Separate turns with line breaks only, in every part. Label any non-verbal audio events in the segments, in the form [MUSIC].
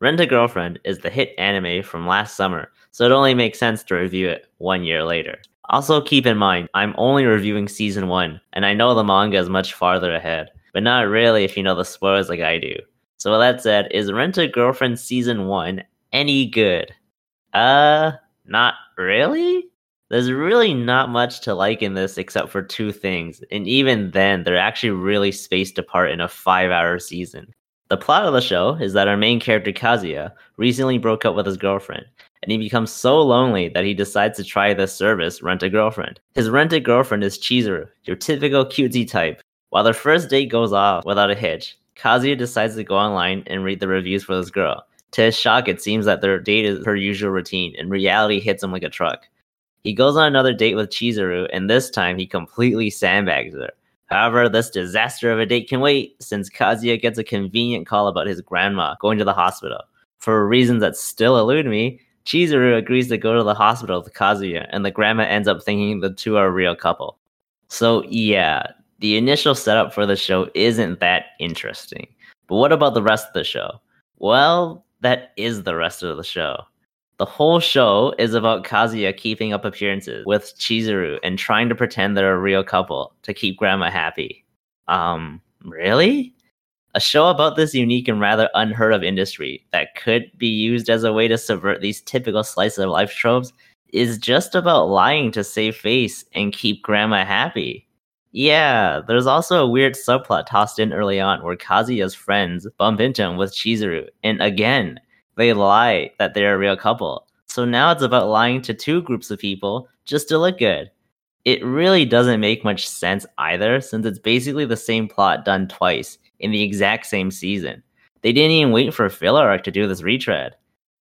Rent a Girlfriend is the hit anime from last summer, so it only makes sense to review it one year later. Also, keep in mind, I'm only reviewing season 1, and I know the manga is much farther ahead, but not really if you know the spoilers like I do. So, with that said, is Rent a Girlfriend season 1 any good? Uh, not really? There's really not much to like in this except for two things, and even then, they're actually really spaced apart in a five hour season. The plot of the show is that our main character Kazuya recently broke up with his girlfriend, and he becomes so lonely that he decides to try this service, Rent a Girlfriend. His rented girlfriend is Chizuru, your typical cutesy type. While their first date goes off without a hitch, Kazuya decides to go online and read the reviews for this girl. To his shock, it seems that their date is her usual routine, and reality hits him like a truck. He goes on another date with Chizuru, and this time he completely sandbags her. However, this disaster of a date can wait since Kazuya gets a convenient call about his grandma going to the hospital. For reasons that still elude me, Chizuru agrees to go to the hospital with Kazuya, and the grandma ends up thinking the two are a real couple. So, yeah, the initial setup for the show isn't that interesting. But what about the rest of the show? Well, that is the rest of the show. The whole show is about Kazuya keeping up appearances with Chizuru and trying to pretend they're a real couple to keep grandma happy. Um, really? A show about this unique and rather unheard of industry that could be used as a way to subvert these typical slice of life tropes is just about lying to save face and keep grandma happy. Yeah, there's also a weird subplot tossed in early on where Kazuya's friends bump into him with Chizuru, and again, they lie that they're a real couple. So now it's about lying to two groups of people just to look good. It really doesn't make much sense either, since it's basically the same plot done twice in the exact same season. They didn't even wait for a filler arc to do this retread.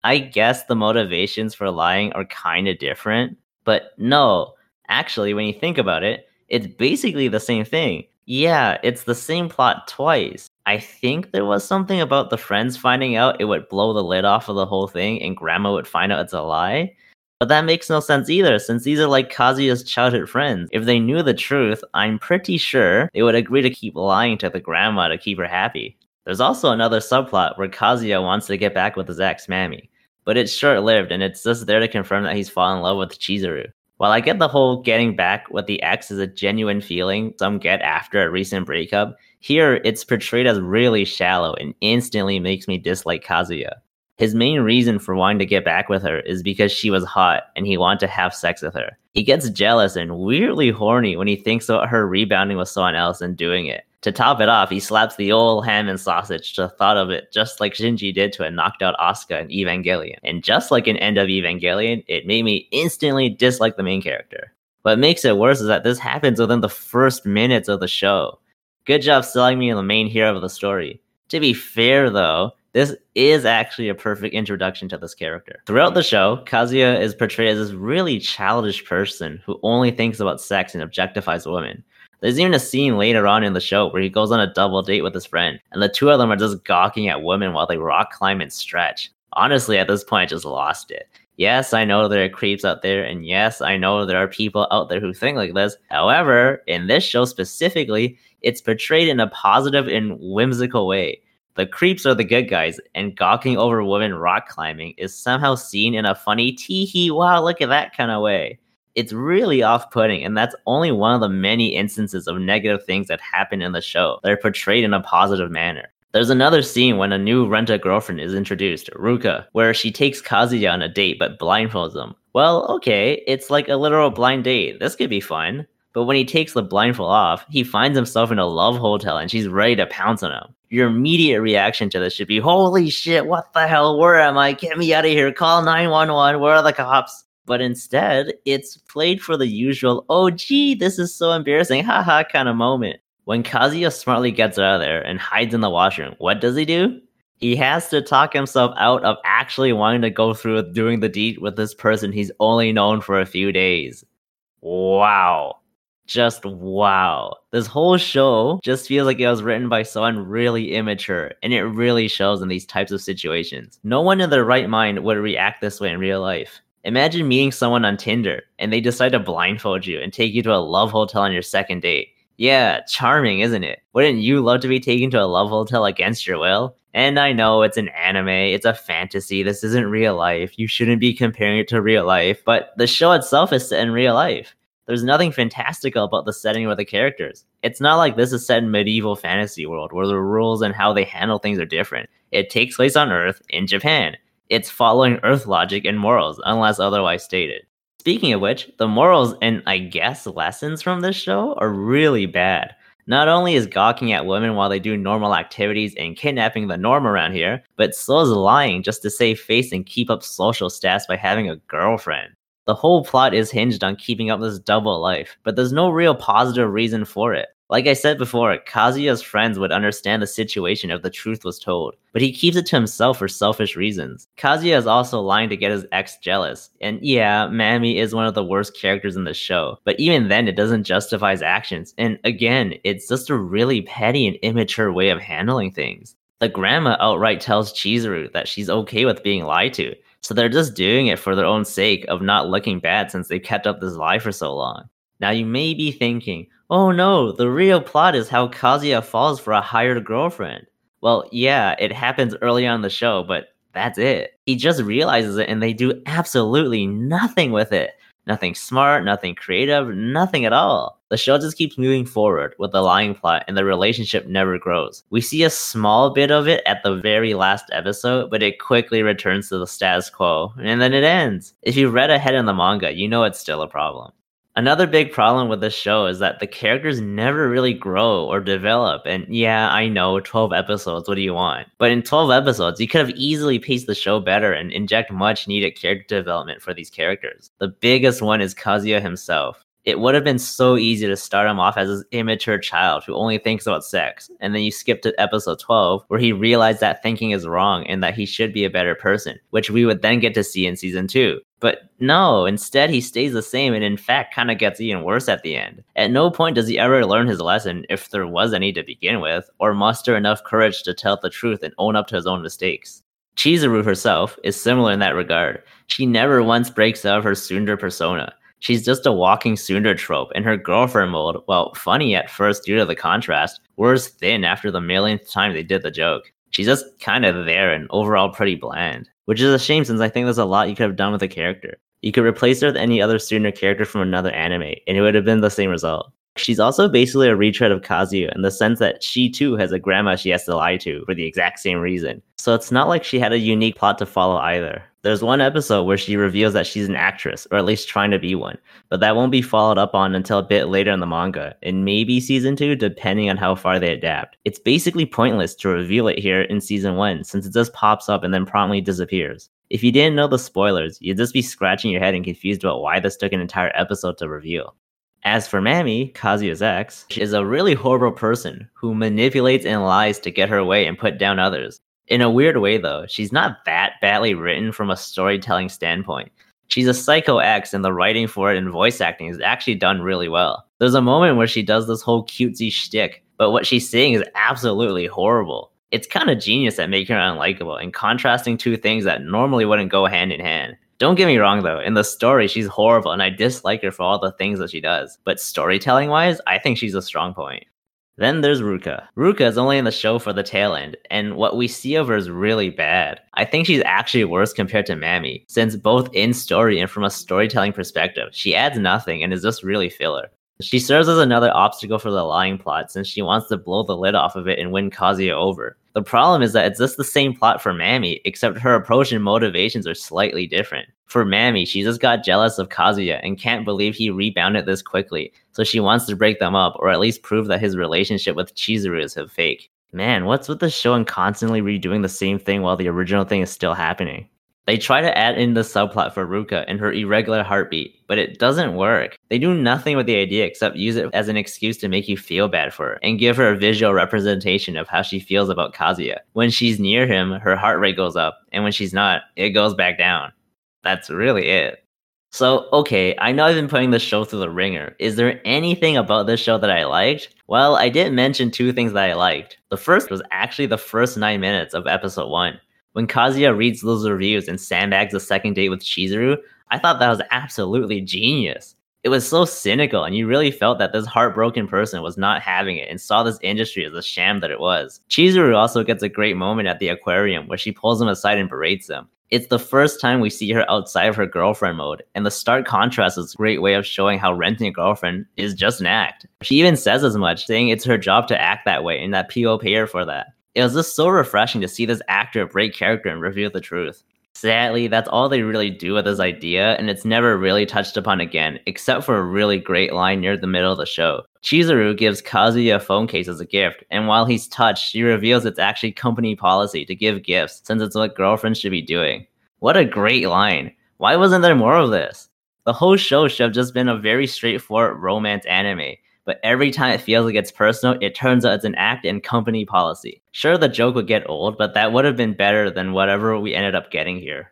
I guess the motivations for lying are kind of different, but no, actually, when you think about it, it's basically the same thing. Yeah, it's the same plot twice. I think there was something about the friends finding out it would blow the lid off of the whole thing and grandma would find out it's a lie. But that makes no sense either, since these are like Kazuya's childhood friends. If they knew the truth, I'm pretty sure they would agree to keep lying to the grandma to keep her happy. There's also another subplot where Kazuya wants to get back with his ex Mami, But it's short lived and it's just there to confirm that he's fallen in love with Chizuru. While I get the whole getting back with the ex is a genuine feeling some get after a recent breakup, here, it's portrayed as really shallow and instantly makes me dislike Kazuya. His main reason for wanting to get back with her is because she was hot and he wanted to have sex with her. He gets jealous and weirdly horny when he thinks about her rebounding with someone else and doing it. To top it off, he slaps the old ham and sausage to thought of it, just like Shinji did to a knocked out Asuka in Evangelion. And just like in End of Evangelion, it made me instantly dislike the main character. What makes it worse is that this happens within the first minutes of the show. Good job selling me the main hero of the story. To be fair, though, this is actually a perfect introduction to this character. Throughout the show, Kazuya is portrayed as this really childish person who only thinks about sex and objectifies women. There's even a scene later on in the show where he goes on a double date with his friend, and the two of them are just gawking at women while they rock climb and stretch. Honestly, at this point, I just lost it. Yes, I know there are creeps out there, and yes, I know there are people out there who think like this. However, in this show specifically, it's portrayed in a positive and whimsical way. The creeps are the good guys, and gawking over women rock climbing is somehow seen in a funny tee hee wow, look at that kind of way. It's really off putting, and that's only one of the many instances of negative things that happen in the show that are portrayed in a positive manner. There's another scene when a new rent girlfriend is introduced, Ruka, where she takes Kazuya on a date but blindfolds him. Well, okay, it's like a literal blind date. This could be fun. But when he takes the blindfold off, he finds himself in a love hotel and she's ready to pounce on him. Your immediate reaction to this should be, Holy shit, what the hell? Where am I? Get me out of here. Call 911. Where are the cops? But instead, it's played for the usual, oh gee, this is so embarrassing, haha kind of moment. When Kazuya smartly gets out of there and hides in the washroom, what does he do? He has to talk himself out of actually wanting to go through with doing the deed with this person he's only known for a few days. Wow. Just wow. This whole show just feels like it was written by someone really immature, and it really shows in these types of situations. No one in their right mind would react this way in real life. Imagine meeting someone on Tinder and they decide to blindfold you and take you to a love hotel on your second date Yeah, charming, isn't it? Wouldn't you love to be taken to a love hotel against your will? And I know it's an anime, it's a fantasy, this isn't real life. You shouldn't be comparing it to real life, but the show itself is set in real life. There's nothing fantastical about the setting or the characters. It's not like this is set in medieval fantasy world where the rules and how they handle things are different. It takes place on Earth in Japan. It's following Earth logic and morals, unless otherwise stated. Speaking of which, the morals and I guess lessons from this show are really bad. Not only is gawking at women while they do normal activities and kidnapping the norm around here, but so is lying just to save face and keep up social status by having a girlfriend. The whole plot is hinged on keeping up this double life, but there's no real positive reason for it. Like I said before, Kazuya's friends would understand the situation if the truth was told, but he keeps it to himself for selfish reasons. Kazuya is also lying to get his ex jealous, and yeah, Mami is one of the worst characters in the show, but even then it doesn't justify his actions, and again, it's just a really petty and immature way of handling things. The grandma outright tells Chizuru that she's okay with being lied to, so they're just doing it for their own sake of not looking bad since they kept up this lie for so long. Now you may be thinking, oh no, the real plot is how Kazuya falls for a hired girlfriend. Well, yeah, it happens early on the show, but that's it. He just realizes it and they do absolutely nothing with it. Nothing smart, nothing creative, nothing at all. The show just keeps moving forward with the lying plot and the relationship never grows. We see a small bit of it at the very last episode, but it quickly returns to the status quo and then it ends. If you read ahead in the manga, you know it's still a problem. Another big problem with this show is that the characters never really grow or develop. And yeah, I know, 12 episodes, what do you want? But in 12 episodes, you could have easily paced the show better and inject much needed character development for these characters. The biggest one is Kazuya himself it would have been so easy to start him off as this immature child who only thinks about sex. And then you skip to episode 12, where he realized that thinking is wrong and that he should be a better person, which we would then get to see in season 2. But no, instead he stays the same and in fact kind of gets even worse at the end. At no point does he ever learn his lesson, if there was any to begin with, or muster enough courage to tell the truth and own up to his own mistakes. Chizuru herself is similar in that regard. She never once breaks out of her tsundere persona. She's just a walking tsundere trope, and her girlfriend mode, well, funny at first due to the contrast, wears thin after the millionth time they did the joke. She's just kind of there and overall pretty bland, which is a shame since I think there's a lot you could have done with the character. You could replace her with any other tsundere character from another anime, and it would have been the same result. She's also basically a retread of Kazuya in the sense that she too has a grandma she has to lie to for the exact same reason. So it's not like she had a unique plot to follow either. There's one episode where she reveals that she's an actress, or at least trying to be one, but that won't be followed up on until a bit later in the manga, and maybe season 2, depending on how far they adapt. It's basically pointless to reveal it here in season 1, since it just pops up and then promptly disappears. If you didn't know the spoilers, you'd just be scratching your head and confused about why this took an entire episode to reveal. As for Mami, Kazuya's ex, she is a really horrible person who manipulates and lies to get her way and put down others. In a weird way, though, she's not that badly written from a storytelling standpoint. She's a psycho ex, and the writing for it and voice acting is actually done really well. There's a moment where she does this whole cutesy shtick, but what she's saying is absolutely horrible. It's kind of genius at making her unlikable and contrasting two things that normally wouldn't go hand in hand. Don't get me wrong though, in the story, she's horrible and I dislike her for all the things that she does. But storytelling wise, I think she's a strong point. Then there's Ruka. Ruka is only in the show for the tail end, and what we see of her is really bad. I think she's actually worse compared to Mami, since both in story and from a storytelling perspective, she adds nothing and is just really filler. She serves as another obstacle for the lying plot since she wants to blow the lid off of it and win Kazuya over. The problem is that it's just the same plot for Mami, except her approach and motivations are slightly different. For Mami, she just got jealous of Kazuya and can't believe he rebounded this quickly, so she wants to break them up or at least prove that his relationship with Chizuru is a fake. Man, what's with the show and constantly redoing the same thing while the original thing is still happening? They try to add in the subplot for Ruka and her irregular heartbeat, but it doesn't work. They do nothing with the idea except use it as an excuse to make you feel bad for her and give her a visual representation of how she feels about Kazuya. When she's near him, her heart rate goes up, and when she's not, it goes back down. That's really it. So, okay, I know I've been putting the show through the ringer. Is there anything about this show that I liked? Well, I did mention two things that I liked. The first was actually the first nine minutes of episode one. When Kazuya reads those reviews and sandbags a second date with Chizuru, I thought that was absolutely genius. It was so cynical, and you really felt that this heartbroken person was not having it and saw this industry as a sham that it was. Chizuru also gets a great moment at the aquarium where she pulls him aside and berates him. It's the first time we see her outside of her girlfriend mode, and the stark contrast is a great way of showing how renting a girlfriend is just an act. She even says as much, saying it's her job to act that way and that people pay her for that. It was just so refreshing to see this actor break character and reveal the truth. Sadly, that's all they really do with this idea, and it's never really touched upon again, except for a really great line near the middle of the show. Chizuru gives Kazuya a phone case as a gift, and while he's touched, she reveals it's actually company policy to give gifts, since it's what girlfriends should be doing. What a great line! Why wasn't there more of this? The whole show should have just been a very straightforward romance anime, but every time it feels like it's personal, it turns out it's an act and company policy. Sure, the joke would get old, but that would have been better than whatever we ended up getting here.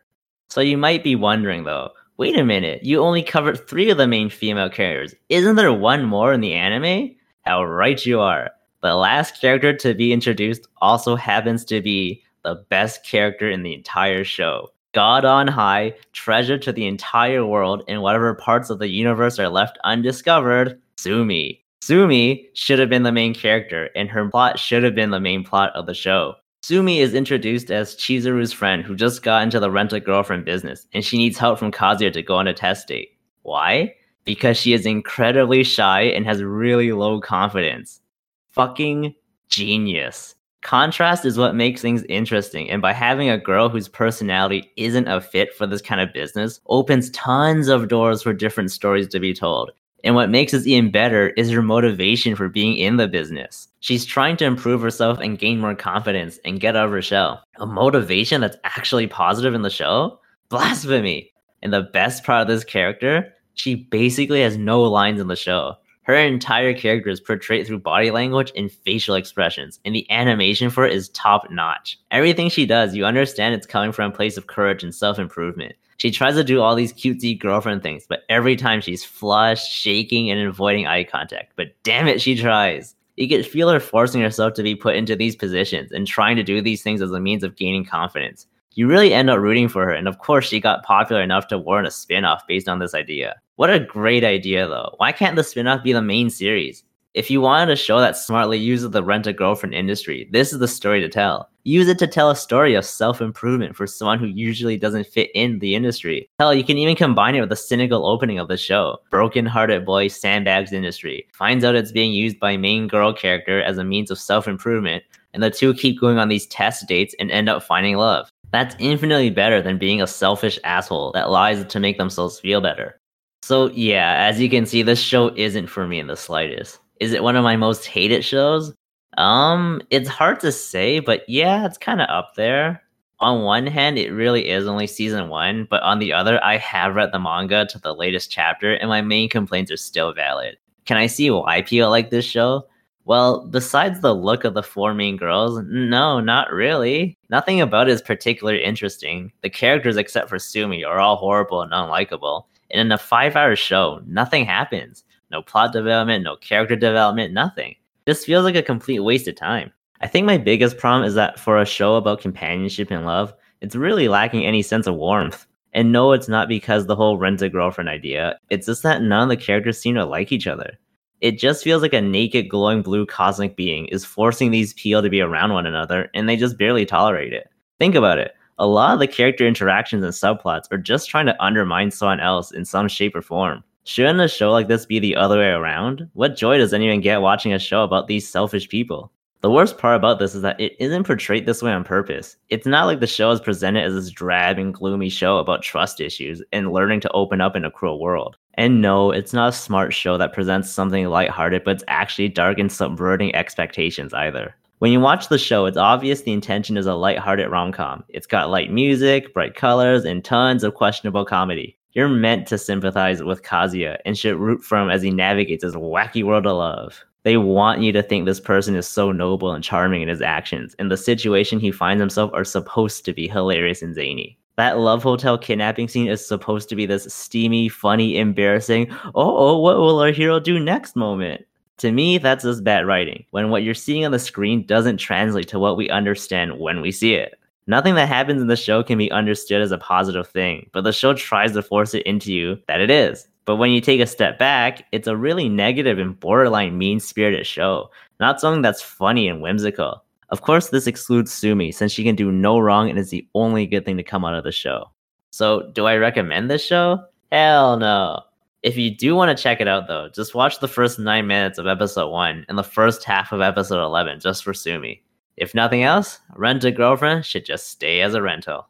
So you might be wondering though, wait a minute, you only covered three of the main female characters. Isn't there one more in the anime? How right you are. The last character to be introduced also happens to be the best character in the entire show. God on high, treasure to the entire world, and whatever parts of the universe are left undiscovered, Sumi. Sumi should have been the main character, and her plot should have been the main plot of the show. Sumi is introduced as Chizuru's friend who just got into the rent a girlfriend business, and she needs help from Kazuya to go on a test date. Why? Because she is incredibly shy and has really low confidence. Fucking genius. Contrast is what makes things interesting, and by having a girl whose personality isn't a fit for this kind of business opens tons of doors for different stories to be told. And what makes this even better is her motivation for being in the business. She's trying to improve herself and gain more confidence and get out of her shell. A motivation that's actually positive in the show? [LAUGHS] Blasphemy! And the best part of this character, she basically has no lines in the show. Her entire character is portrayed through body language and facial expressions, and the animation for it is top notch. Everything she does, you understand it's coming from a place of courage and self improvement. She tries to do all these cutesy girlfriend things, but every time she's flushed, shaking, and avoiding eye contact. But damn it, she tries. You can feel her forcing herself to be put into these positions and trying to do these things as a means of gaining confidence. You really end up rooting for her, and of course, she got popular enough to warrant a spin off based on this idea. What a great idea, though. Why can't the spin off be the main series? If you wanted a show that smartly uses the rent a girlfriend industry, this is the story to tell. Use it to tell a story of self improvement for someone who usually doesn't fit in the industry. Hell, you can even combine it with the cynical opening of the show. Broken hearted boy sandbags industry, finds out it's being used by main girl character as a means of self improvement, and the two keep going on these test dates and end up finding love. That's infinitely better than being a selfish asshole that lies to make themselves feel better. So, yeah, as you can see, this show isn't for me in the slightest. Is it one of my most hated shows? Um, it's hard to say, but yeah, it's kind of up there. On one hand, it really is only season one, but on the other, I have read the manga to the latest chapter, and my main complaints are still valid. Can I see why people like this show? Well, besides the look of the four main girls, no, not really. Nothing about it is particularly interesting. The characters, except for Sumi, are all horrible and unlikable. And in a five hour show, nothing happens no plot development, no character development, nothing. This feels like a complete waste of time. I think my biggest problem is that for a show about companionship and love, it's really lacking any sense of warmth. And no, it's not because the whole rent a girlfriend idea, it's just that none of the characters seem to like each other. It just feels like a naked, glowing blue cosmic being is forcing these people to be around one another, and they just barely tolerate it. Think about it. A lot of the character interactions and subplots are just trying to undermine someone else in some shape or form. Shouldn't a show like this be the other way around? What joy does anyone get watching a show about these selfish people? The worst part about this is that it isn't portrayed this way on purpose. It's not like the show is presented as this drab and gloomy show about trust issues and learning to open up in a cruel world. And no, it's not a smart show that presents something lighthearted, but it's actually dark and subverting expectations either. When you watch the show, it's obvious the intention is a lighthearted rom com. It's got light music, bright colors, and tons of questionable comedy. You're meant to sympathize with Kazuya and should root for him as he navigates this wacky world of love. They want you to think this person is so noble and charming in his actions, and the situation he finds himself are supposed to be hilarious and zany. That love hotel kidnapping scene is supposed to be this steamy, funny, embarrassing, oh, oh, what will our hero do next moment. To me, that's just bad writing, when what you're seeing on the screen doesn't translate to what we understand when we see it. Nothing that happens in the show can be understood as a positive thing, but the show tries to force it into you that it is. But when you take a step back, it's a really negative and borderline mean spirited show, not something that's funny and whimsical. Of course, this excludes Sumi since she can do no wrong and is the only good thing to come out of the show. So, do I recommend this show? Hell no. If you do want to check it out though, just watch the first 9 minutes of episode 1 and the first half of episode 11 just for Sumi. If nothing else, Rent a Girlfriend should just stay as a rental.